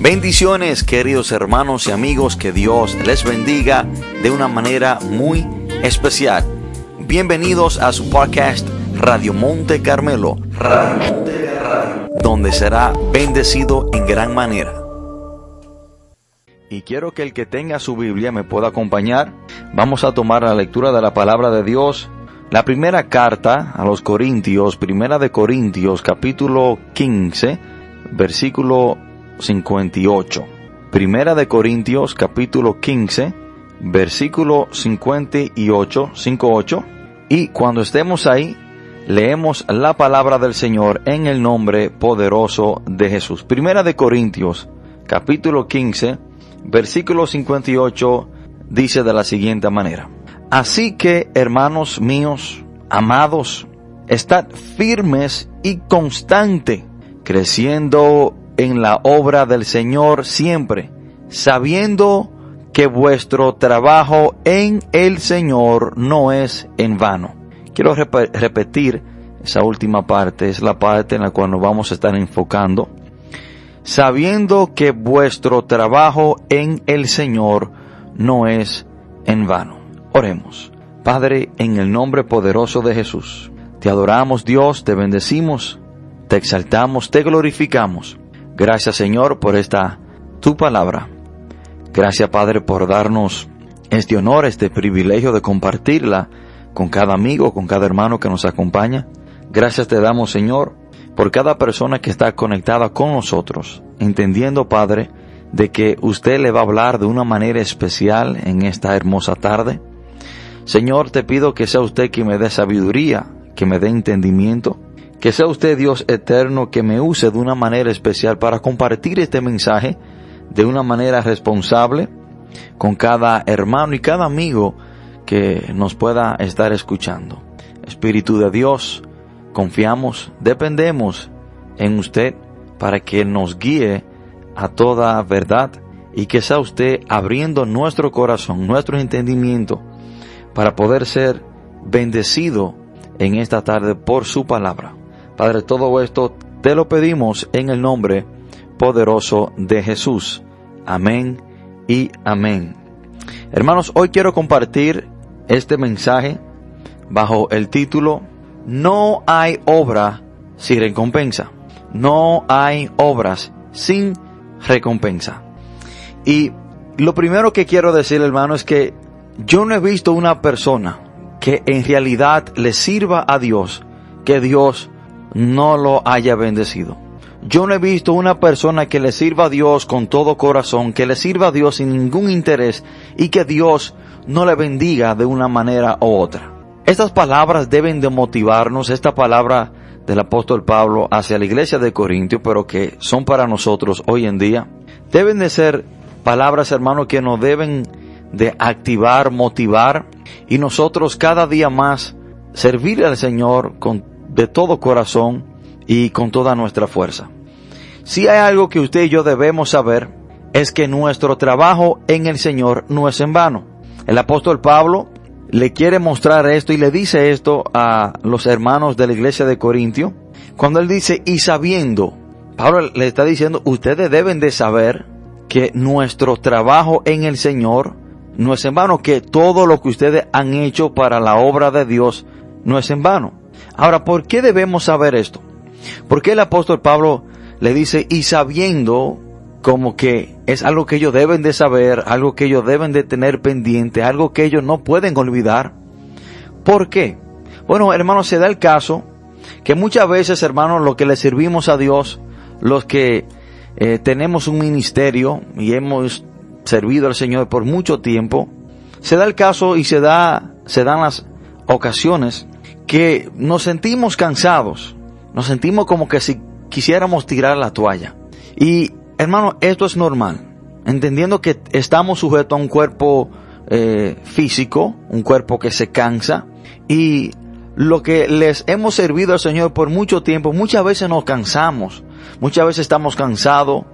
Bendiciones queridos hermanos y amigos, que Dios les bendiga de una manera muy especial. Bienvenidos a su podcast Radio Monte Carmelo, donde será bendecido en gran manera. Y quiero que el que tenga su Biblia me pueda acompañar. Vamos a tomar la lectura de la palabra de Dios. La primera carta a los Corintios, primera de Corintios, capítulo 15, versículo 58. Primera de Corintios capítulo 15, versículo 58, 58. Y cuando estemos ahí, leemos la palabra del Señor en el nombre poderoso de Jesús. Primera de Corintios capítulo 15, versículo 58 dice de la siguiente manera. Así que, hermanos míos, amados, estad firmes y constante, creciendo en la obra del Señor siempre, sabiendo que vuestro trabajo en el Señor no es en vano. Quiero repetir esa última parte, es la parte en la cual nos vamos a estar enfocando. Sabiendo que vuestro trabajo en el Señor no es en vano. Oremos. Padre, en el nombre poderoso de Jesús, te adoramos Dios, te bendecimos, te exaltamos, te glorificamos Gracias Señor por esta tu palabra. Gracias Padre por darnos este honor, este privilegio de compartirla con cada amigo, con cada hermano que nos acompaña. Gracias te damos Señor por cada persona que está conectada con nosotros, entendiendo Padre de que usted le va a hablar de una manera especial en esta hermosa tarde. Señor, te pido que sea usted quien me dé sabiduría, que me dé entendimiento, que sea usted Dios eterno que me use de una manera especial para compartir este mensaje de una manera responsable con cada hermano y cada amigo que nos pueda estar escuchando. Espíritu de Dios, confiamos, dependemos en usted para que nos guíe a toda verdad y que sea usted abriendo nuestro corazón, nuestro entendimiento para poder ser bendecido en esta tarde por su palabra. Padre, todo esto te lo pedimos en el nombre poderoso de Jesús. Amén y amén. Hermanos, hoy quiero compartir este mensaje bajo el título No hay obra sin recompensa. No hay obras sin recompensa. Y lo primero que quiero decir, hermano, es que yo no he visto una persona que en realidad le sirva a Dios, que Dios no lo haya bendecido. Yo no he visto una persona que le sirva a Dios con todo corazón, que le sirva a Dios sin ningún interés y que Dios no le bendiga de una manera u otra. Estas palabras deben de motivarnos, esta palabra del apóstol Pablo hacia la iglesia de Corintio, pero que son para nosotros hoy en día, deben de ser palabras, hermanos, que nos deben de activar, motivar y nosotros cada día más servir al Señor con de todo corazón y con toda nuestra fuerza. Si hay algo que usted y yo debemos saber, es que nuestro trabajo en el Señor no es en vano. El apóstol Pablo le quiere mostrar esto y le dice esto a los hermanos de la iglesia de Corintio, cuando él dice, y sabiendo, Pablo le está diciendo, ustedes deben de saber que nuestro trabajo en el Señor no es en vano, que todo lo que ustedes han hecho para la obra de Dios no es en vano. Ahora, ¿por qué debemos saber esto? Porque el apóstol Pablo le dice, y sabiendo como que es algo que ellos deben de saber, algo que ellos deben de tener pendiente, algo que ellos no pueden olvidar. ¿Por qué? Bueno, hermanos, se da el caso que muchas veces, hermanos, lo que le servimos a Dios, los que eh, tenemos un ministerio y hemos servido al Señor por mucho tiempo, se da el caso y se da, se dan las ocasiones que nos sentimos cansados, nos sentimos como que si quisiéramos tirar la toalla. Y hermano, esto es normal, entendiendo que estamos sujetos a un cuerpo eh, físico, un cuerpo que se cansa, y lo que les hemos servido al Señor por mucho tiempo, muchas veces nos cansamos, muchas veces estamos cansados,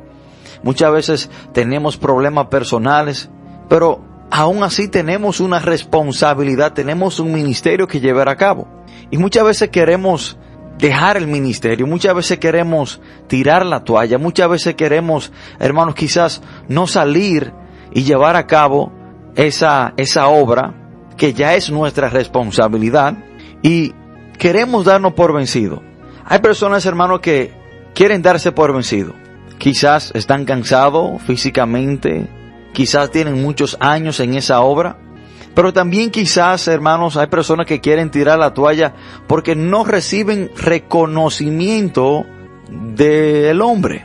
muchas veces tenemos problemas personales, pero aún así tenemos una responsabilidad, tenemos un ministerio que llevar a cabo. Y muchas veces queremos dejar el ministerio, muchas veces queremos tirar la toalla, muchas veces queremos, hermanos, quizás no salir y llevar a cabo esa, esa obra que ya es nuestra responsabilidad y queremos darnos por vencido. Hay personas, hermanos, que quieren darse por vencido. Quizás están cansados físicamente, quizás tienen muchos años en esa obra, pero también quizás, hermanos, hay personas que quieren tirar la toalla porque no reciben reconocimiento del hombre.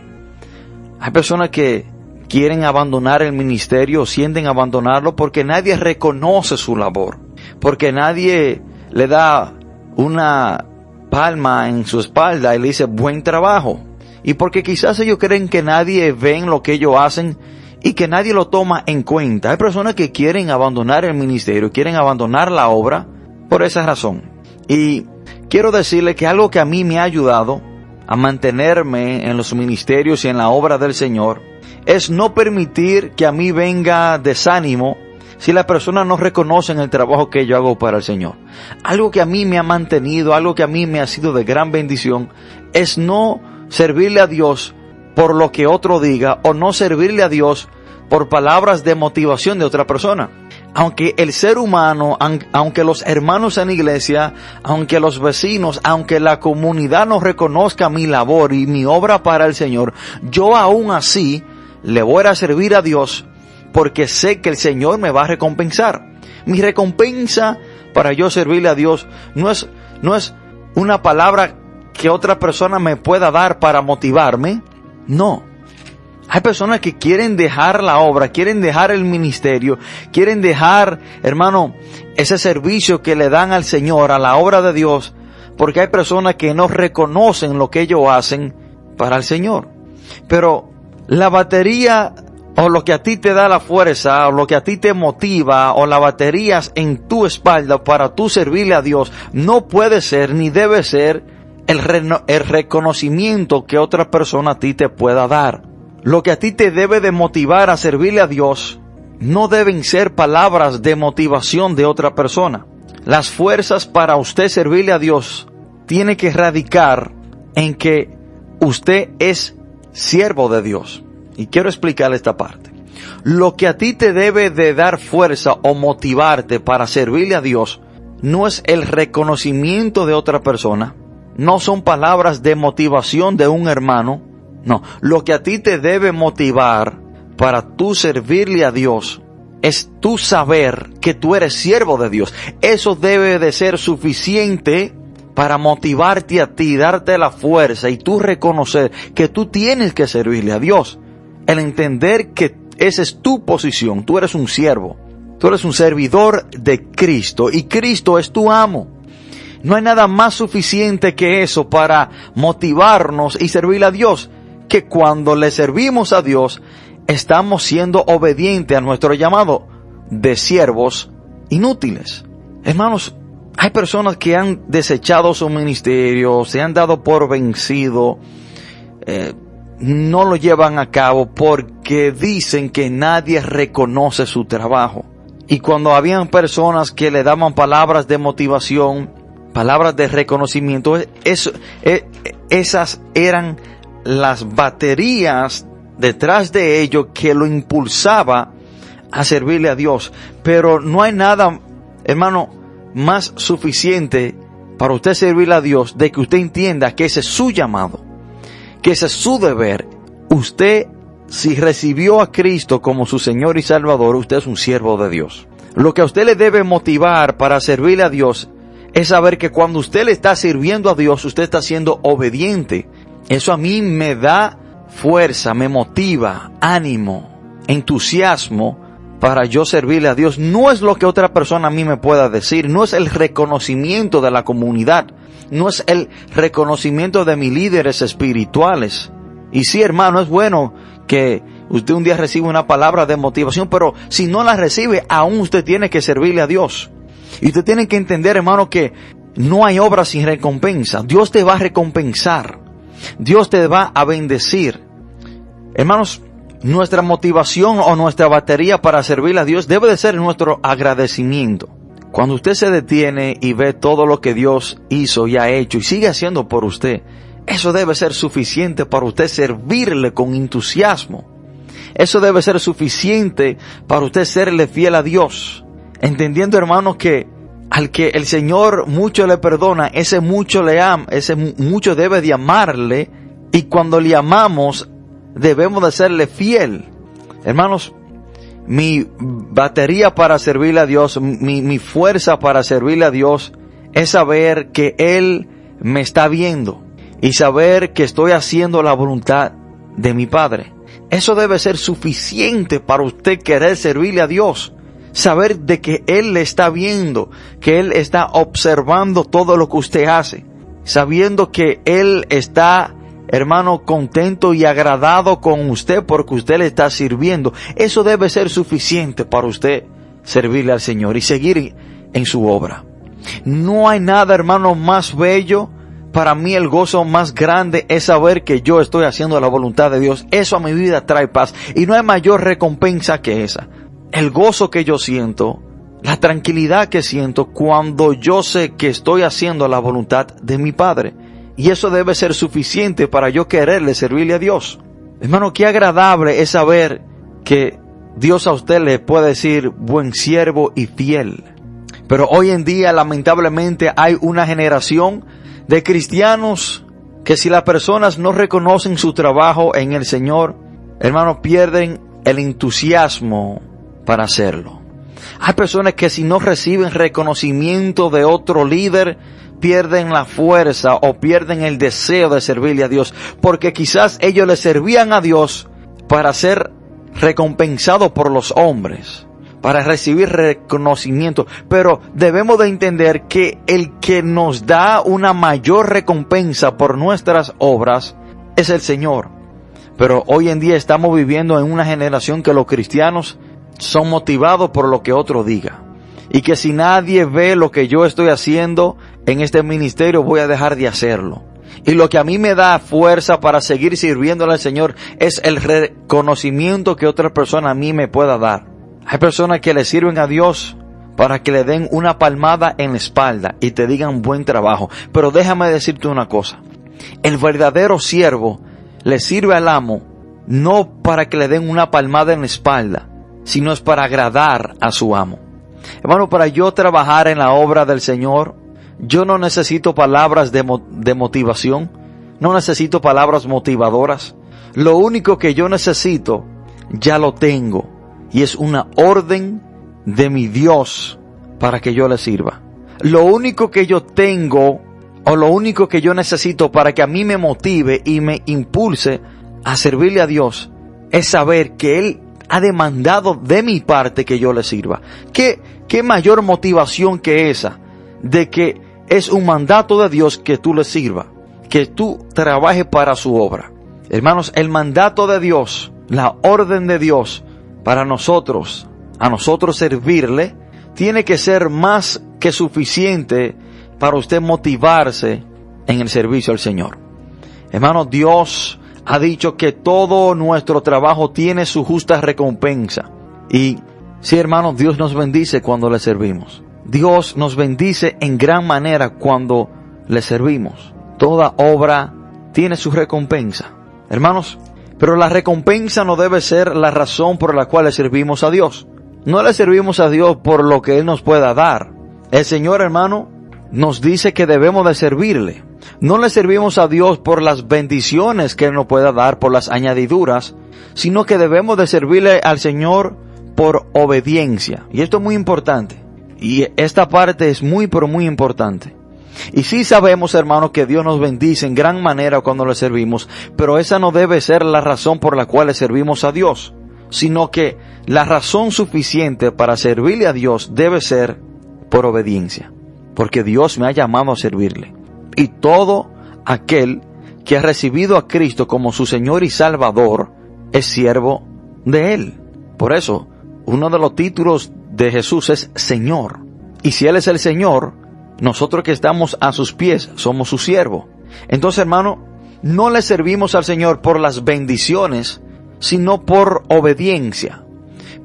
Hay personas que quieren abandonar el ministerio o sienten abandonarlo porque nadie reconoce su labor, porque nadie le da una palma en su espalda y le dice buen trabajo. Y porque quizás ellos creen que nadie ven lo que ellos hacen y que nadie lo toma en cuenta. Hay personas que quieren abandonar el ministerio, quieren abandonar la obra por esa razón. Y quiero decirle que algo que a mí me ha ayudado a mantenerme en los ministerios y en la obra del Señor es no permitir que a mí venga desánimo si las personas no reconocen el trabajo que yo hago para el Señor. Algo que a mí me ha mantenido, algo que a mí me ha sido de gran bendición, es no servirle a Dios por lo que otro diga o no servirle a Dios por palabras de motivación de otra persona. Aunque el ser humano, aunque los hermanos en iglesia, aunque los vecinos, aunque la comunidad no reconozca mi labor y mi obra para el Señor, yo aún así le voy a servir a Dios porque sé que el Señor me va a recompensar. Mi recompensa para yo servirle a Dios no es, no es una palabra que otra persona me pueda dar para motivarme, no. Hay personas que quieren dejar la obra, quieren dejar el ministerio, quieren dejar, hermano, ese servicio que le dan al Señor, a la obra de Dios, porque hay personas que no reconocen lo que ellos hacen para el Señor. Pero la batería o lo que a ti te da la fuerza, o lo que a ti te motiva, o la baterías en tu espalda para tú servirle a Dios, no puede ser ni debe ser el, el reconocimiento que otra persona a ti te pueda dar. Lo que a ti te debe de motivar a servirle a Dios no deben ser palabras de motivación de otra persona. Las fuerzas para usted servirle a Dios tiene que radicar en que usted es siervo de Dios. Y quiero explicarle esta parte. Lo que a ti te debe de dar fuerza o motivarte para servirle a Dios no es el reconocimiento de otra persona, no son palabras de motivación de un hermano. No, lo que a ti te debe motivar para tú servirle a Dios es tú saber que tú eres siervo de Dios. Eso debe de ser suficiente para motivarte a ti, darte la fuerza y tú reconocer que tú tienes que servirle a Dios. El entender que esa es tu posición, tú eres un siervo, tú eres un servidor de Cristo y Cristo es tu amo. No hay nada más suficiente que eso para motivarnos y servir a Dios, que cuando le servimos a Dios, estamos siendo obedientes a nuestro llamado de siervos inútiles. Hermanos, hay personas que han desechado su ministerio, se han dado por vencido, eh, no lo llevan a cabo porque dicen que nadie reconoce su trabajo. Y cuando habían personas que le daban palabras de motivación, palabras de reconocimiento, esas eran las baterías detrás de ello que lo impulsaba a servirle a Dios. Pero no hay nada, hermano, más suficiente para usted servirle a Dios de que usted entienda que ese es su llamado, que ese es su deber. Usted, si recibió a Cristo como su Señor y Salvador, usted es un siervo de Dios. Lo que a usted le debe motivar para servirle a Dios es saber que cuando usted le está sirviendo a Dios, usted está siendo obediente. Eso a mí me da fuerza, me motiva, ánimo, entusiasmo para yo servirle a Dios. No es lo que otra persona a mí me pueda decir, no es el reconocimiento de la comunidad, no es el reconocimiento de mis líderes espirituales. Y sí, hermano, es bueno que usted un día reciba una palabra de motivación, pero si no la recibe, aún usted tiene que servirle a Dios. Y usted tiene que entender, hermano, que no hay obra sin recompensa. Dios te va a recompensar. Dios te va a bendecir. Hermanos, nuestra motivación o nuestra batería para servirle a Dios debe de ser nuestro agradecimiento. Cuando usted se detiene y ve todo lo que Dios hizo y ha hecho y sigue haciendo por usted, eso debe ser suficiente para usted servirle con entusiasmo. Eso debe ser suficiente para usted serle fiel a Dios. Entendiendo, hermanos, que al que el Señor mucho le perdona, ese mucho le ama, ese mucho debe de amarle y cuando le amamos debemos de serle fiel. Hermanos, mi batería para servirle a Dios, mi, mi fuerza para servirle a Dios es saber que Él me está viendo y saber que estoy haciendo la voluntad de mi Padre. Eso debe ser suficiente para usted querer servirle a Dios. Saber de que Él le está viendo, que Él está observando todo lo que usted hace. Sabiendo que Él está, hermano, contento y agradado con usted porque usted le está sirviendo. Eso debe ser suficiente para usted servirle al Señor y seguir en su obra. No hay nada, hermano, más bello para mí el gozo más grande es saber que yo estoy haciendo la voluntad de Dios. Eso a mi vida trae paz y no hay mayor recompensa que esa. El gozo que yo siento, la tranquilidad que siento cuando yo sé que estoy haciendo la voluntad de mi Padre. Y eso debe ser suficiente para yo quererle servirle a Dios. Hermano, qué agradable es saber que Dios a usted le puede decir buen siervo y fiel. Pero hoy en día lamentablemente hay una generación de cristianos que si las personas no reconocen su trabajo en el Señor, hermanos, pierden el entusiasmo para hacerlo. Hay personas que si no reciben reconocimiento de otro líder, pierden la fuerza o pierden el deseo de servirle a Dios, porque quizás ellos le servían a Dios para ser recompensados por los hombres para recibir reconocimiento, pero debemos de entender que el que nos da una mayor recompensa por nuestras obras es el Señor. Pero hoy en día estamos viviendo en una generación que los cristianos son motivados por lo que otro diga. Y que si nadie ve lo que yo estoy haciendo en este ministerio, voy a dejar de hacerlo. Y lo que a mí me da fuerza para seguir sirviéndole al Señor es el reconocimiento que otra persona a mí me pueda dar. Hay personas que le sirven a Dios para que le den una palmada en la espalda y te digan buen trabajo. Pero déjame decirte una cosa. El verdadero siervo le sirve al amo no para que le den una palmada en la espalda, sino es para agradar a su amo. Hermano, para yo trabajar en la obra del Señor, yo no necesito palabras de, de motivación, no necesito palabras motivadoras. Lo único que yo necesito, ya lo tengo y es una orden de mi Dios para que yo le sirva. Lo único que yo tengo o lo único que yo necesito para que a mí me motive y me impulse a servirle a Dios es saber que Él ha demandado de mi parte que yo le sirva. ¿Qué, qué mayor motivación que esa de que es un mandato de Dios que tú le sirva, que tú trabajes para su obra? Hermanos, el mandato de Dios, la orden de Dios, para nosotros, a nosotros servirle, tiene que ser más que suficiente para usted motivarse en el servicio al Señor. Hermano, Dios ha dicho que todo nuestro trabajo tiene su justa recompensa. Y sí, hermanos, Dios nos bendice cuando le servimos. Dios nos bendice en gran manera cuando le servimos. Toda obra tiene su recompensa. Hermanos, pero la recompensa no debe ser la razón por la cual le servimos a Dios. No le servimos a Dios por lo que Él nos pueda dar. El Señor hermano nos dice que debemos de servirle. No le servimos a Dios por las bendiciones que Él nos pueda dar, por las añadiduras, sino que debemos de servirle al Señor por obediencia. Y esto es muy importante. Y esta parte es muy, pero muy importante. Y sí sabemos, hermanos, que Dios nos bendice en gran manera cuando le servimos, pero esa no debe ser la razón por la cual le servimos a Dios, sino que la razón suficiente para servirle a Dios debe ser por obediencia, porque Dios me ha llamado a servirle. Y todo aquel que ha recibido a Cristo como su Señor y Salvador es siervo de Él. Por eso, uno de los títulos de Jesús es Señor. Y si Él es el Señor, nosotros que estamos a sus pies somos su siervo. Entonces, hermano, no le servimos al Señor por las bendiciones, sino por obediencia.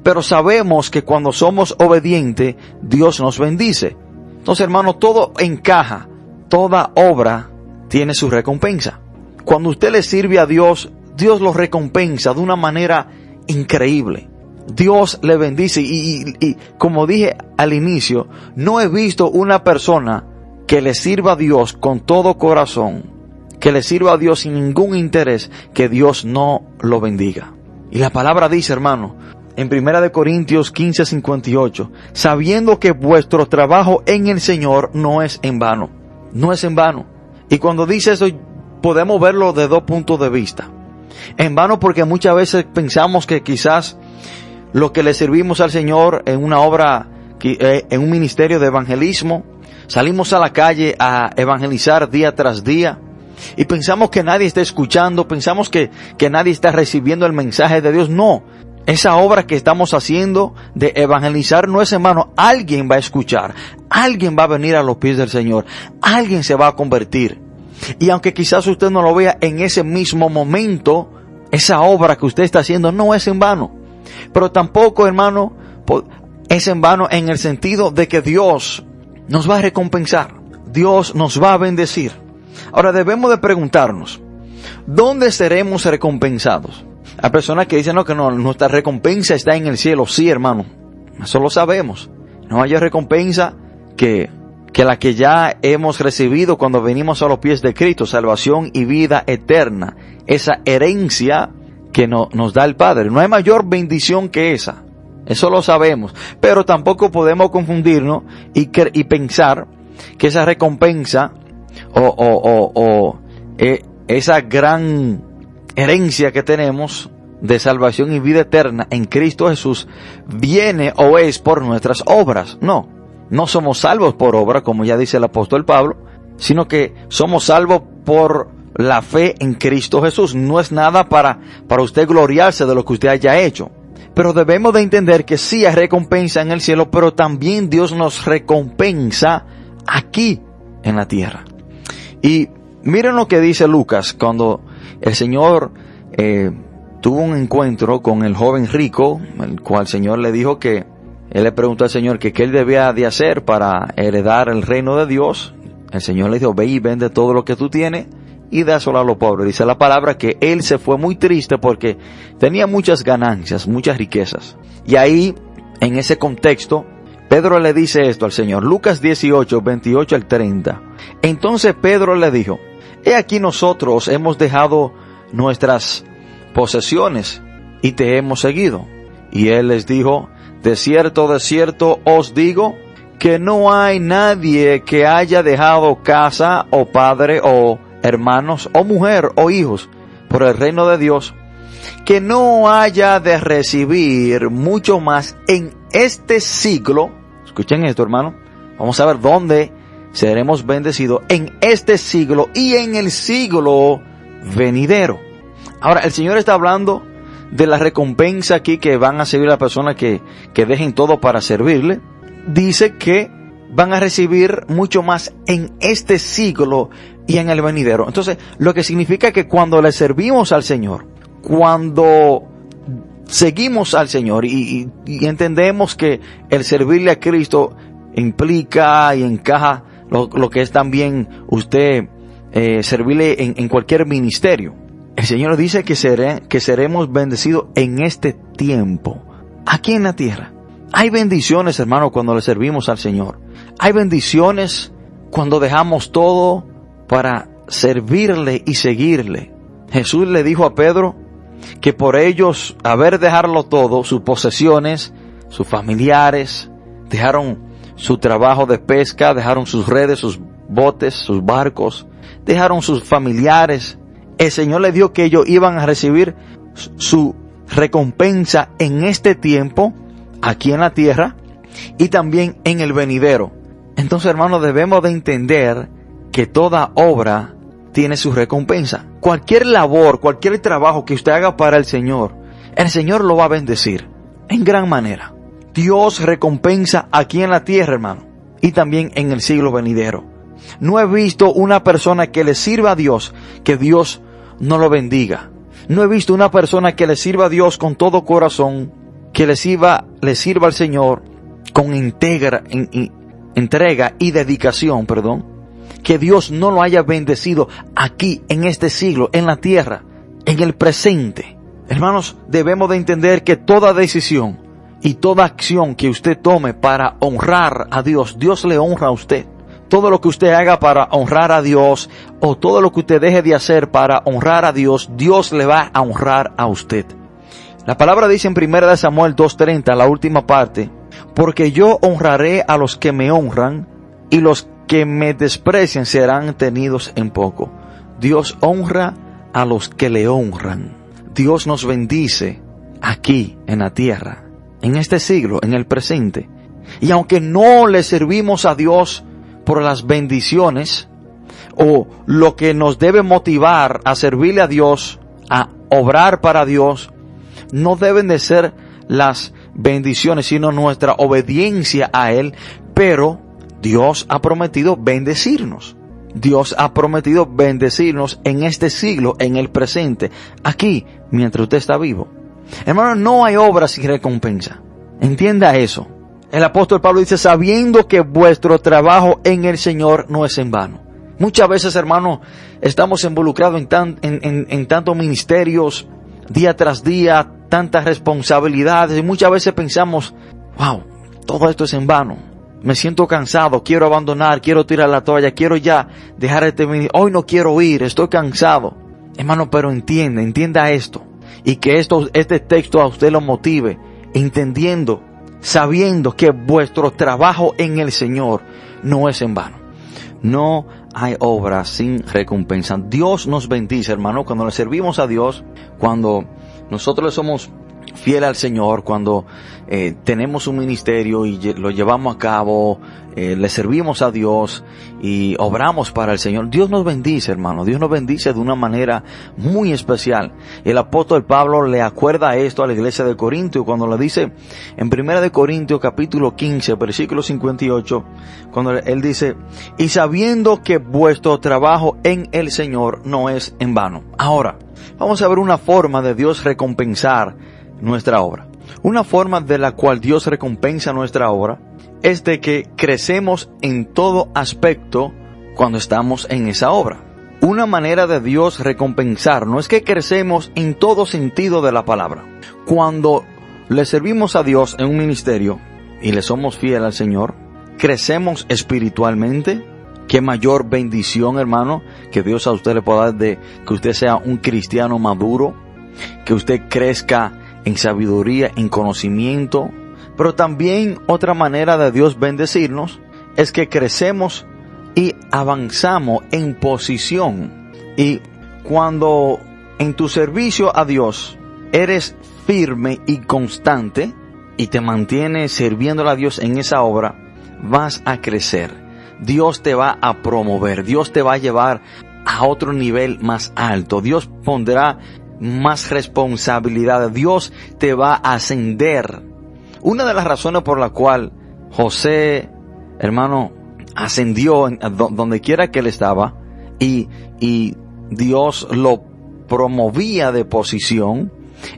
pero sabemos que cuando somos obedientes, Dios nos bendice. Entonces, hermano, todo encaja, toda obra tiene su recompensa. Cuando usted le sirve a Dios, Dios lo recompensa de una manera increíble. Dios le bendice y, y, como dije al inicio, no he visto una persona que le sirva a Dios con todo corazón, que le sirva a Dios sin ningún interés, que Dios no lo bendiga. Y la palabra dice, hermano, en Primera de Corintios 15, 58, sabiendo que vuestro trabajo en el Señor no es en vano, no es en vano. Y cuando dice eso, podemos verlo de dos puntos de vista. En vano porque muchas veces pensamos que quizás lo que le servimos al Señor en una obra, eh, en un ministerio de evangelismo, salimos a la calle a evangelizar día tras día y pensamos que nadie está escuchando, pensamos que, que nadie está recibiendo el mensaje de Dios. No, esa obra que estamos haciendo de evangelizar no es hermano, alguien va a escuchar, alguien va a venir a los pies del Señor, alguien se va a convertir. Y aunque quizás usted no lo vea en ese mismo momento, esa obra que usted está haciendo no es en vano. Pero tampoco, hermano, es en vano en el sentido de que Dios nos va a recompensar. Dios nos va a bendecir. Ahora debemos de preguntarnos, ¿dónde seremos recompensados? Hay personas que dicen, no, que no, nuestra recompensa está en el cielo. Sí, hermano, eso lo sabemos. No hay recompensa que, que la que ya hemos recibido cuando venimos a los pies de Cristo, salvación y vida eterna. Esa herencia que nos da el Padre. No hay mayor bendición que esa. Eso lo sabemos. Pero tampoco podemos confundirnos y, pensar que esa recompensa o, o, o, eh, esa gran herencia que tenemos de salvación y vida eterna en Cristo Jesús viene o es por nuestras obras. No, no somos salvos por obra, como ya dice el apóstol Pablo, sino que somos salvos por la fe en Cristo Jesús. No es nada para, para usted gloriarse de lo que usted haya hecho. Pero debemos de entender que sí hay recompensa en el cielo, pero también Dios nos recompensa aquí en la tierra. Y miren lo que dice Lucas cuando el Señor eh, tuvo un encuentro con el joven rico, el cual el Señor le dijo que él le preguntó al Señor que qué él debía de hacer para heredar el reino de Dios. El Señor le dijo, ve y vende todo lo que tú tienes y dáselo a los pobres. Dice la palabra que él se fue muy triste porque tenía muchas ganancias, muchas riquezas. Y ahí, en ese contexto, Pedro le dice esto al Señor. Lucas 18, 28 al 30. Entonces Pedro le dijo, he aquí nosotros hemos dejado nuestras posesiones y te hemos seguido. Y él les dijo, de cierto, de cierto os digo, que no hay nadie que haya dejado casa o padre o hermanos o mujer o hijos por el reino de Dios, que no haya de recibir mucho más en este siglo. Escuchen esto, hermano. Vamos a ver dónde seremos bendecidos en este siglo y en el siglo venidero. Ahora, el Señor está hablando de la recompensa aquí que van a servir a la persona que, que dejen todo para servirle. Dice que van a recibir mucho más en este siglo y en el venidero. Entonces, lo que significa que cuando le servimos al Señor, cuando seguimos al Señor y, entendemos que el servirle a Cristo implica y encaja lo, que es también usted eh, servirle en, en, cualquier ministerio. El Señor dice que, seré, que seremos bendecidos en este tiempo, aquí en la tierra. Hay bendiciones, hermano, cuando le servimos al Señor. Hay bendiciones cuando dejamos todo para servirle y seguirle. Jesús le dijo a Pedro que por ellos haber dejarlo todo, sus posesiones, sus familiares, dejaron su trabajo de pesca, dejaron sus redes, sus botes, sus barcos, dejaron sus familiares. El Señor le dijo que ellos iban a recibir su recompensa en este tiempo, aquí en la tierra, y también en el venidero. Entonces, hermanos, debemos de entender que toda obra tiene su recompensa. Cualquier labor, cualquier trabajo que usted haga para el Señor, el Señor lo va a bendecir en gran manera. Dios recompensa aquí en la tierra, hermano, y también en el siglo venidero. No he visto una persona que le sirva a Dios que Dios no lo bendiga. No he visto una persona que le sirva a Dios con todo corazón que le sirva, le sirva al Señor con integra, entrega y dedicación, perdón, que Dios no lo haya bendecido aquí, en este siglo, en la tierra, en el presente. Hermanos, debemos de entender que toda decisión y toda acción que usted tome para honrar a Dios, Dios le honra a usted. Todo lo que usted haga para honrar a Dios o todo lo que usted deje de hacer para honrar a Dios, Dios le va a honrar a usted. La palabra dice en 1 Samuel 2.30, la última parte, porque yo honraré a los que me honran y los que me desprecian serán tenidos en poco. Dios honra a los que le honran. Dios nos bendice aquí en la tierra, en este siglo, en el presente. Y aunque no le servimos a Dios por las bendiciones o lo que nos debe motivar a servirle a Dios, a obrar para Dios, no deben de ser las bendiciones, sino nuestra obediencia a Él, pero Dios ha prometido bendecirnos. Dios ha prometido bendecirnos en este siglo, en el presente, aquí, mientras usted está vivo. Hermano, no hay obra sin recompensa. Entienda eso. El apóstol Pablo dice, sabiendo que vuestro trabajo en el Señor no es en vano. Muchas veces, hermano, estamos involucrados en, tantos ministerios, día tras día, tantas responsabilidades y muchas veces pensamos, wow, todo esto es en vano. Me siento cansado, quiero abandonar, quiero tirar la toalla, quiero ya dejar este Hoy no quiero ir, estoy cansado. Hermano, pero entienda, entienda esto. Y que esto, este texto a usted lo motive, entendiendo, sabiendo que vuestro trabajo en el Señor no es en vano. No hay obra sin recompensa. Dios nos bendice, hermano, cuando le servimos a Dios, cuando nosotros le somos fiel al Señor, cuando eh, tenemos un ministerio y lo llevamos a cabo, eh, le servimos a Dios y obramos para el Señor, Dios nos bendice, hermano. Dios nos bendice de una manera muy especial. El apóstol Pablo le acuerda esto a la iglesia de Corintio cuando le dice en primera de Corintios capítulo 15, versículo 58, cuando él dice, y sabiendo que vuestro trabajo en el Señor no es en vano. Ahora, vamos a ver una forma de Dios recompensar nuestra obra. Una forma de la cual Dios recompensa nuestra obra es de que crecemos en todo aspecto cuando estamos en esa obra. Una manera de Dios recompensar no es que crecemos en todo sentido de la palabra. Cuando le servimos a Dios en un ministerio y le somos fiel al Señor, crecemos espiritualmente. Qué mayor bendición, hermano, que Dios a usted le pueda dar de que usted sea un cristiano maduro, que usted crezca en sabiduría, en conocimiento, pero también otra manera de Dios bendecirnos es que crecemos y avanzamos en posición. Y cuando en tu servicio a Dios eres firme y constante y te mantienes sirviendo a Dios en esa obra, vas a crecer. Dios te va a promover, Dios te va a llevar a otro nivel más alto. Dios pondrá más responsabilidad. Dios te va a ascender. Una de las razones por la cual José, hermano, ascendió donde quiera que él estaba y, y Dios lo promovía de posición,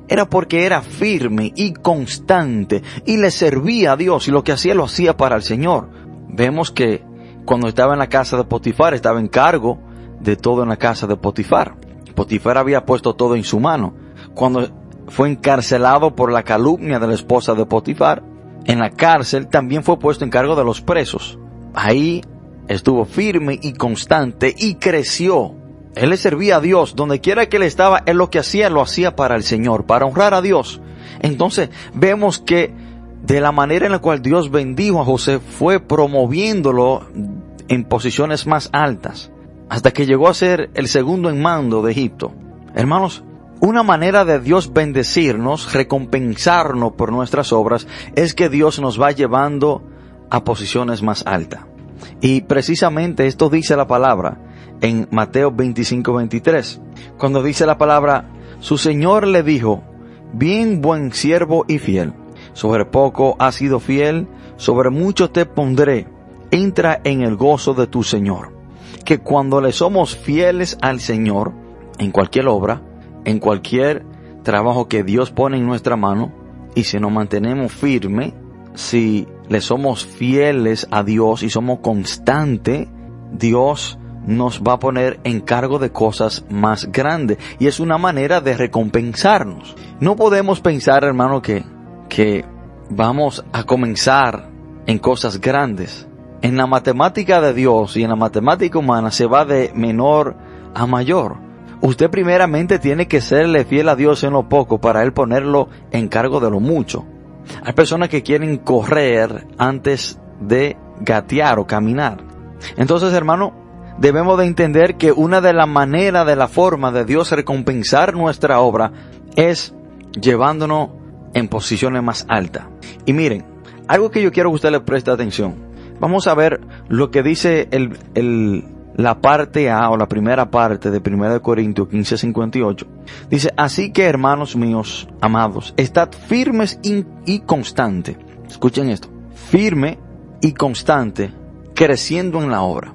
era porque era firme y constante y le servía a Dios y lo que hacía lo hacía para el Señor. Vemos que cuando estaba en la casa de Potifar estaba en cargo de todo en la casa de Potifar. Potifar había puesto todo en su mano. Cuando fue encarcelado por la calumnia de la esposa de Potifar, en la cárcel también fue puesto en cargo de los presos. Ahí estuvo firme y constante y creció. Él le servía a Dios. Donde quiera que él estaba, él lo que hacía lo hacía para el Señor, para honrar a Dios. Entonces vemos que de la manera en la cual Dios bendijo a José fue promoviéndolo en posiciones más altas hasta que llegó a ser el segundo en mando de Egipto. Hermanos, una manera de Dios bendecirnos, recompensarnos por nuestras obras, es que Dios nos va llevando a posiciones más altas. Y precisamente esto dice la palabra en Mateo 25, 23. Cuando dice la palabra, su Señor le dijo, bien buen siervo y fiel, sobre poco has sido fiel, sobre mucho te pondré, entra en el gozo de tu Señor que cuando le somos fieles al Señor, en cualquier obra, en cualquier trabajo que Dios pone en nuestra mano, y si nos mantenemos firmes, si le somos fieles a Dios y somos constantes, Dios nos va a poner en cargo de cosas más grandes y es una manera de recompensarnos. No podemos pensar, hermano, que, que vamos a comenzar en cosas grandes. En la matemática de Dios y en la matemática humana se va de menor a mayor. Usted primeramente tiene que serle fiel a Dios en lo poco para Él ponerlo en cargo de lo mucho. Hay personas que quieren correr antes de gatear o caminar. Entonces, hermano, debemos de entender que una de las maneras, de la forma de Dios recompensar nuestra obra es llevándonos en posiciones más altas. Y miren, algo que yo quiero que usted le preste atención. Vamos a ver lo que dice el, el, la parte A o la primera parte de 1 Corintios 15:58. Dice, así que hermanos míos, amados, estad firmes y, y constantes. Escuchen esto. Firme y constante, creciendo en la obra.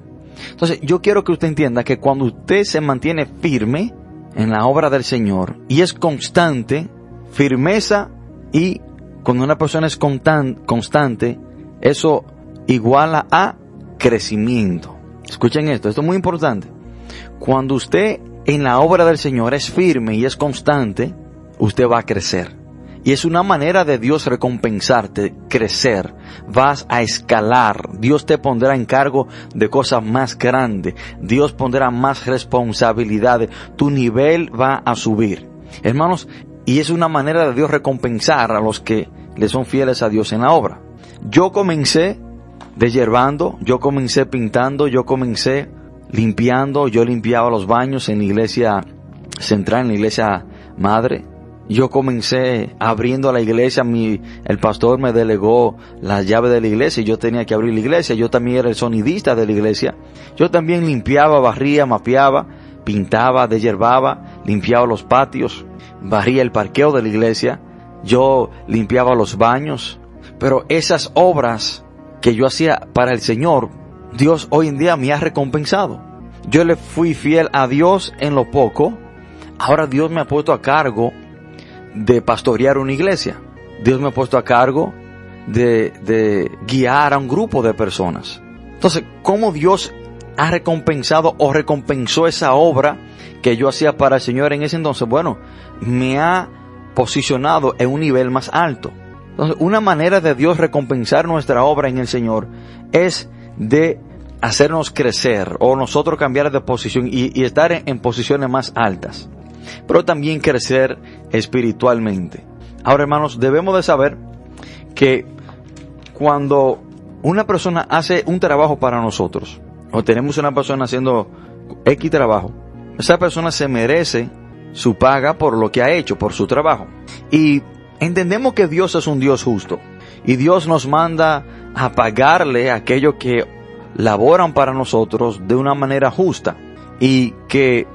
Entonces, yo quiero que usted entienda que cuando usted se mantiene firme en la obra del Señor y es constante, firmeza y cuando una persona es constante, eso iguala a crecimiento. Escuchen esto, esto es muy importante. Cuando usted en la obra del Señor es firme y es constante, usted va a crecer. Y es una manera de Dios recompensarte, crecer. Vas a escalar. Dios te pondrá en cargo de cosas más grandes. Dios pondrá más responsabilidades. Tu nivel va a subir. Hermanos, y es una manera de Dios recompensar a los que le son fieles a Dios en la obra. Yo comencé desherbando, yo comencé pintando, yo comencé limpiando, yo limpiaba los baños en la iglesia central, en la iglesia madre. Yo comencé abriendo la iglesia, mi, el pastor me delegó las llaves de la iglesia y yo tenía que abrir la iglesia. Yo también era el sonidista de la iglesia. Yo también limpiaba, barría, mapeaba, pintaba, desherbaba, limpiaba los patios, barría el parqueo de la iglesia. Yo limpiaba los baños. Pero esas obras que yo hacía para el Señor, Dios hoy en día me ha recompensado. Yo le fui fiel a Dios en lo poco. Ahora Dios me ha puesto a cargo de pastorear una iglesia. Dios me ha puesto a cargo de, de guiar a un grupo de personas. Entonces, ¿cómo Dios ha recompensado o recompensó esa obra que yo hacía para el Señor en ese entonces? Bueno, me ha posicionado en un nivel más alto. Entonces, una manera de Dios recompensar nuestra obra en el Señor es de hacernos crecer o nosotros cambiar de posición y, estar en, en posiciones más altas pero también crecer espiritualmente. Ahora, hermanos, debemos de saber que cuando una persona hace un trabajo para nosotros, o tenemos una persona haciendo X trabajo, esa persona se merece su paga por lo que ha hecho, por su trabajo. Y entendemos que Dios es un Dios justo. Y Dios nos manda a pagarle a aquellos que laboran para nosotros de una manera justa. Y que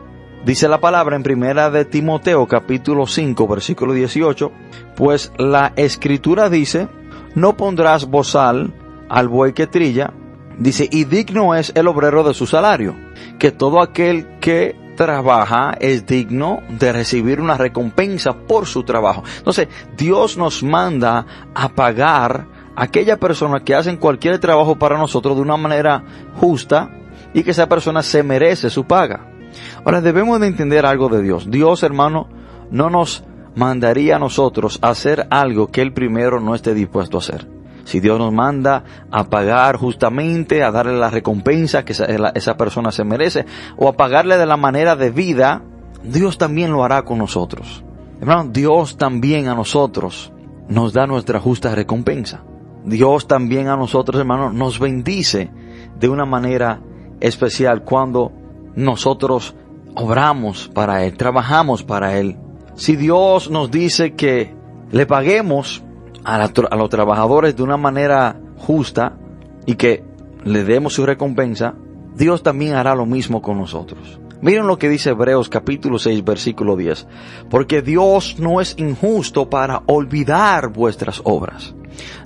Dice la palabra en primera de Timoteo capítulo 5 versículo 18, pues la escritura dice, no pondrás bozal al buey que trilla, dice, y digno es el obrero de su salario, que todo aquel que trabaja es digno de recibir una recompensa por su trabajo. Entonces, Dios nos manda a pagar a aquella persona que hacen cualquier trabajo para nosotros de una manera justa y que esa persona se merece su paga. Ahora debemos de entender algo de Dios. Dios, hermano, no nos mandaría a nosotros a hacer algo que Él primero no esté dispuesto a hacer. Si Dios nos manda a pagar justamente, a darle la recompensa que esa, persona se merece, o a pagarle de la manera de vida, Dios también lo hará con nosotros. Hermano, Dios también a nosotros nos da nuestra justa recompensa. Dios también a nosotros, hermano, nos bendice de una manera especial cuando nosotros obramos para Él, trabajamos para Él. Si Dios nos dice que le paguemos a, los trabajadores de una manera justa y que le demos su recompensa, Dios también hará lo mismo con nosotros. Miren lo que dice Hebreos capítulo 6 versículo 10. Porque Dios no es injusto para olvidar vuestras obras.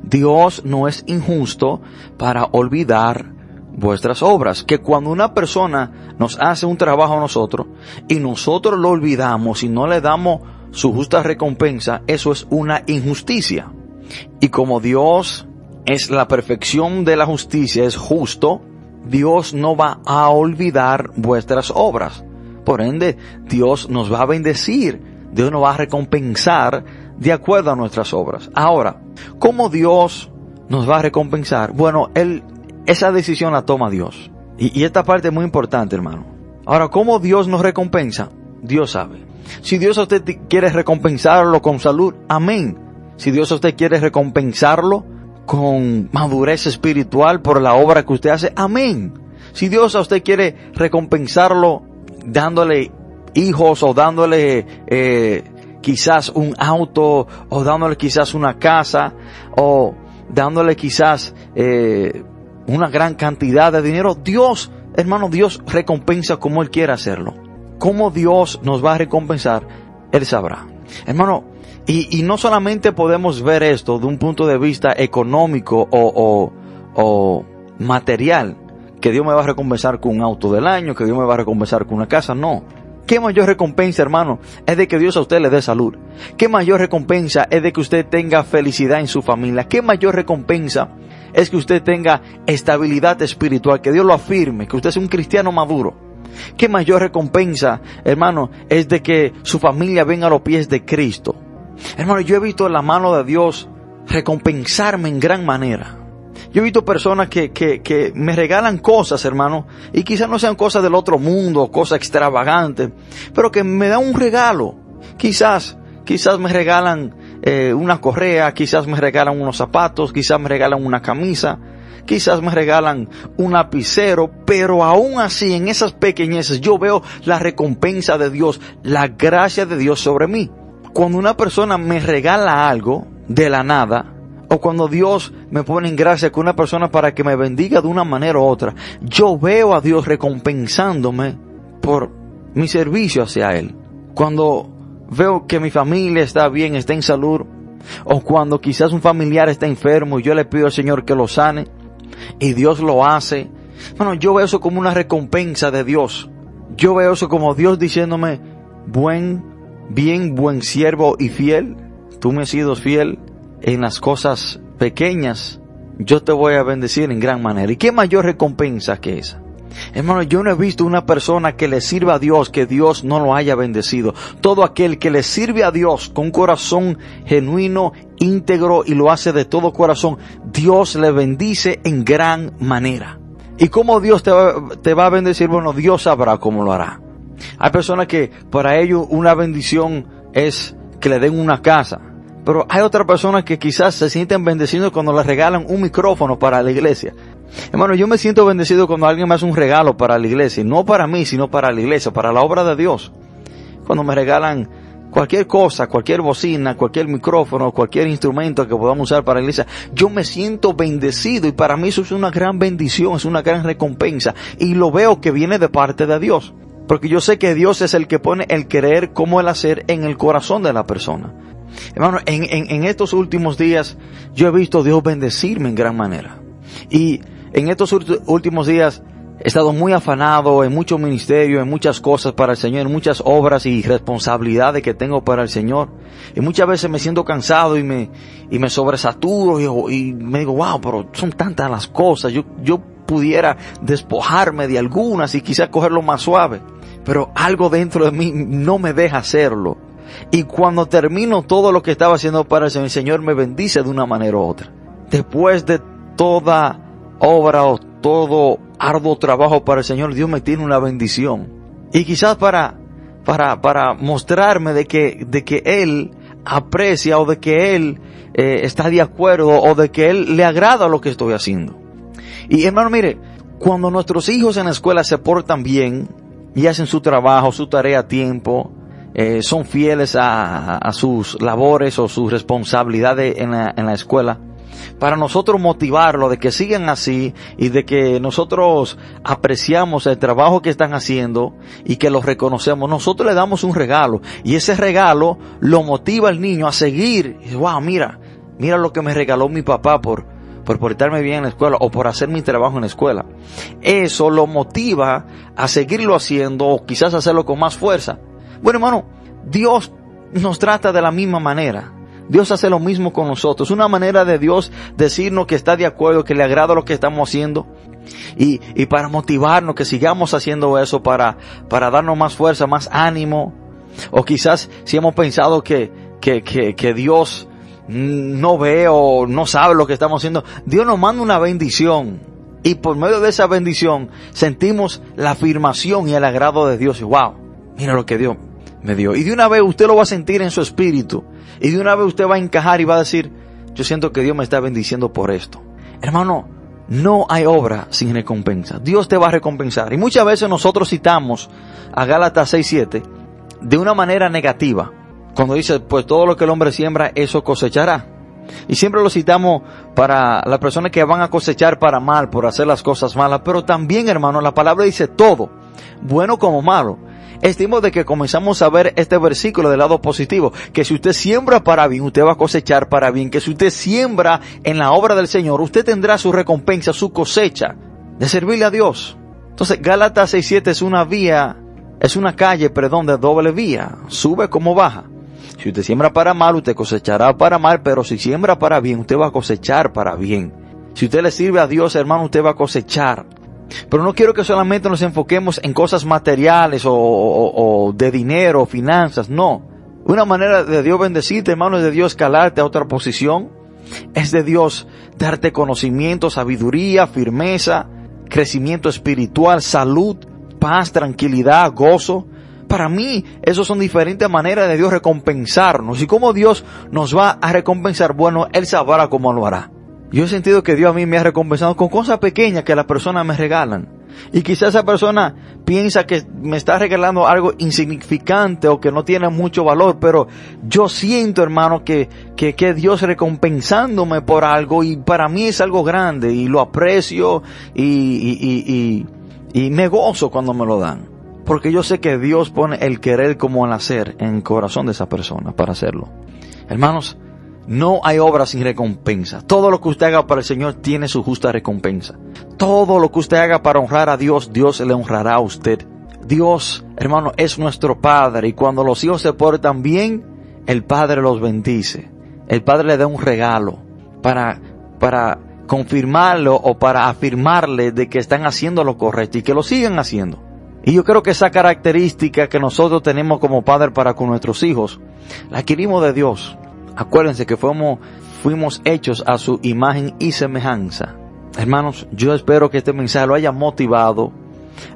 Dios no es injusto para olvidar vuestras obras. Que cuando una persona nos hace un trabajo a nosotros y nosotros lo olvidamos y no le damos su justa recompensa, eso es una injusticia. Y como Dios es la perfección de la justicia, es justo, Dios no va a olvidar vuestras obras. Por ende, Dios nos va a bendecir, Dios nos va a recompensar de acuerdo a nuestras obras. Ahora, ¿cómo Dios nos va a recompensar? Bueno, él, esa decisión la toma Dios. Y, esta parte es muy importante, hermano. Ahora, ¿cómo Dios nos recompensa? Dios sabe. Si Dios a usted quiere recompensarlo con salud, amén. Si Dios a usted quiere recompensarlo con madurez espiritual por la obra que usted hace, amén. Si Dios a usted quiere recompensarlo dándole hijos o dándole eh, quizás un auto o dándole quizás una casa o dándole quizás eh, una gran cantidad de dinero, Dios, hermano, Dios recompensa como Él quiere hacerlo. Cómo Dios nos va a recompensar, Él sabrá. Hermano, y, y, no solamente podemos ver esto de un punto de vista económico o, o, o, material, que Dios me va a recompensar con un auto del año, que Dios me va a recompensar con una casa, no. ¿Qué mayor recompensa, hermano? Es de que Dios a usted le dé salud. ¿Qué mayor recompensa es de que usted tenga felicidad en su familia? ¿Qué mayor recompensa es que usted tenga estabilidad espiritual? Que Dios lo afirme, que usted sea un cristiano maduro. ¿Qué mayor recompensa, hermano, es de que su familia venga a los pies de Cristo? Hermano, yo he visto la mano de Dios recompensarme en gran manera. Yo he visto personas que, que, me regalan cosas, hermano, y quizás no sean cosas del otro mundo, cosas extravagantes, pero que me dan un regalo. Quizás, quizás me regalan eh, una correa, quizás me regalan unos zapatos, quizás me regalan una camisa, quizás me regalan un lapicero, pero aún así en esas pequeñeces yo veo la recompensa de Dios, la gracia de Dios sobre mí. Cuando una persona me regala algo de la nada, o cuando Dios me pone en gracia con una persona para que me bendiga de una manera u otra, yo veo a Dios recompensándome por mi servicio hacia Él. Cuando veo que mi familia está bien, está en salud, o cuando quizás un familiar está enfermo y yo le pido al Señor que lo sane, y Dios lo hace, bueno, yo veo eso como una recompensa de Dios. Yo veo eso como Dios diciéndome, buen, bien, buen siervo y fiel, tú me has sido fiel en las cosas pequeñas, yo te voy a bendecir en gran manera. ¿Y qué mayor recompensa que esa? Hermano, yo no he visto una persona que le sirva a Dios que Dios no lo haya bendecido. Todo aquel que le sirve a Dios con corazón genuino, íntegro y lo hace de todo corazón, Dios le bendice en gran manera. ¿Y cómo Dios te va, te va a bendecir? Bueno, Dios sabrá cómo lo hará. Hay personas que para ellos una bendición es que le den una casa. Pero hay otras personas que quizás se sienten bendecidos cuando les regalan un micrófono para la iglesia. Hermano, yo me siento bendecido cuando alguien me hace un regalo para la iglesia. No para mí, sino para la iglesia, para la obra de Dios. Cuando me regalan cualquier cosa, cualquier bocina, cualquier micrófono, cualquier instrumento que podamos usar para la iglesia, yo me siento bendecido y para mí eso es una gran bendición, es una gran recompensa. Y lo veo que viene de parte de Dios. Porque yo sé que Dios es el que pone el querer como el hacer en el corazón de la persona. Hermano, en, en, estos últimos días yo he visto a Dios bendecirme en gran manera. Y en estos últimos días he estado muy afanado en mucho ministerio, en muchas cosas para el Señor, en muchas obras y responsabilidades que tengo para el Señor. Y muchas veces me siento cansado y me, y me sobresaturo y, y me digo, wow, pero son tantas las cosas. Yo, yo pudiera despojarme de algunas y quizás cogerlo más suave. Pero algo dentro de mí no me deja hacerlo. Y cuando termino todo lo que estaba haciendo para el Señor, el Señor me bendice de una manera u otra. Después de toda obra o todo arduo trabajo para el Señor, Dios me tiene una bendición. Y quizás para, para, para mostrarme de que, de que Él aprecia o de que Él eh, está de acuerdo o de que Él le agrada lo que estoy haciendo. Y hermano, mire, cuando nuestros hijos en la escuela se portan bien y hacen su trabajo, su tarea a tiempo, eh, son fieles a, a, sus labores o sus responsabilidades en la, en la escuela, para nosotros motivarlo de que sigan así y de que nosotros apreciamos el trabajo que están haciendo y que los reconocemos, nosotros le damos un regalo y ese regalo lo motiva al niño a seguir. Wow, mira, mira lo que me regaló mi papá por, por portarme bien en la escuela o por hacer mi trabajo en la escuela. Eso lo motiva a seguirlo haciendo o quizás hacerlo con más fuerza. Bueno, hermano, Dios nos trata de la misma manera. Dios hace lo mismo con nosotros. Una manera de Dios decirnos que está de acuerdo, que le agrada lo que estamos haciendo. Y, y para motivarnos que sigamos haciendo eso, para, para darnos más fuerza, más ánimo. O quizás si hemos pensado que, que, que, que Dios no ve o no sabe lo que estamos haciendo, Dios nos manda una bendición. Y por medio de esa bendición sentimos la afirmación y el agrado de Dios. Y wow, mira lo que Dios me dio. Y de una vez usted lo va a sentir en su espíritu. Y de una vez usted va a encajar y va a decir, yo siento que Dios me está bendiciendo por esto. Hermano, no hay obra sin recompensa. Dios te va a recompensar. Y muchas veces nosotros citamos a Gálatas 6.7 de una manera negativa. Cuando dice, pues todo lo que el hombre siembra, eso cosechará. Y siempre lo citamos para las personas que van a cosechar para mal, por hacer las cosas malas. Pero también, hermano, la palabra dice todo, bueno como malo. Estimo de que comenzamos a ver este versículo del lado positivo, que si usted siembra para bien, usted va a cosechar para bien, que si usted siembra en la obra del Señor, usted tendrá su recompensa, su cosecha de servirle a Dios. Entonces, Gálatas 6.7 es una vía, es una calle, perdón, de doble vía, sube como baja. Si usted siembra para mal, usted cosechará para mal, pero si siembra para bien, usted va a cosechar para bien. Si usted le sirve a Dios, hermano, usted va a cosechar. Pero no quiero que solamente nos enfoquemos en cosas materiales o, o, o de dinero, finanzas, no. Una manera de Dios bendecirte, hermano, es de Dios calarte a otra posición. Es de Dios darte conocimiento, sabiduría, firmeza, crecimiento espiritual, salud, paz, tranquilidad, gozo. Para mí, esos son diferentes maneras de Dios recompensarnos. Y cómo Dios nos va a recompensar, bueno, Él sabrá cómo lo hará. Yo he sentido que Dios a mí me ha recompensado con cosas pequeñas que las personas me regalan. Y quizás esa persona piensa que me está regalando algo insignificante o que no tiene mucho valor, pero yo siento, hermano, que, que, que Dios recompensándome por algo y para mí es algo grande y lo aprecio y, y, y, y, y me gozo cuando me lo dan. Porque yo sé que Dios pone el querer como el hacer en el corazón de esa persona para hacerlo. Hermanos, no hay obra sin recompensa. Todo lo que usted haga para el Señor tiene su justa recompensa. Todo lo que usted haga para honrar a Dios, Dios le honrará a usted. Dios, hermano, es nuestro Padre y cuando los hijos se portan bien, el Padre los bendice. El Padre le da un regalo para, para confirmarlo o para afirmarle de que están haciendo lo correcto y que lo sigan haciendo. Y yo creo que esa característica que nosotros tenemos como padre para con nuestros hijos, la adquirimos de Dios. Acuérdense que fuimos, hechos a su imagen y semejanza. Hermanos, yo espero que este mensaje lo haya motivado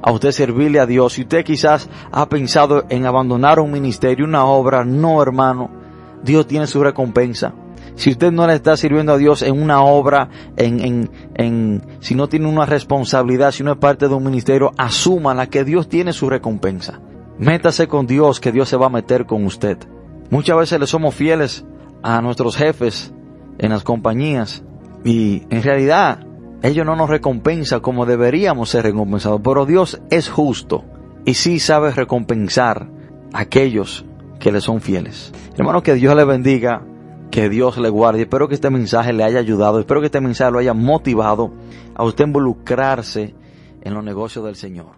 a usted servirle a Dios. Si usted quizás ha pensado en abandonar un ministerio, una obra, no hermano, Dios tiene su recompensa. Si usted no le está sirviendo a Dios en una obra, en, en, en, si no tiene una responsabilidad, si no es parte de un ministerio, asúmala que Dios tiene su recompensa. Métase con Dios, que Dios se va a meter con usted. Muchas veces le somos fieles a nuestros jefes en las compañías y en realidad ellos no nos recompensan como deberíamos ser recompensados, pero Dios es justo y sí sabe recompensar a aquellos que le son fieles. Hermano, que Dios le bendiga, que Dios le guarde. Espero que este mensaje le haya ayudado, espero que este mensaje lo haya motivado a usted involucrarse en los negocios del Señor.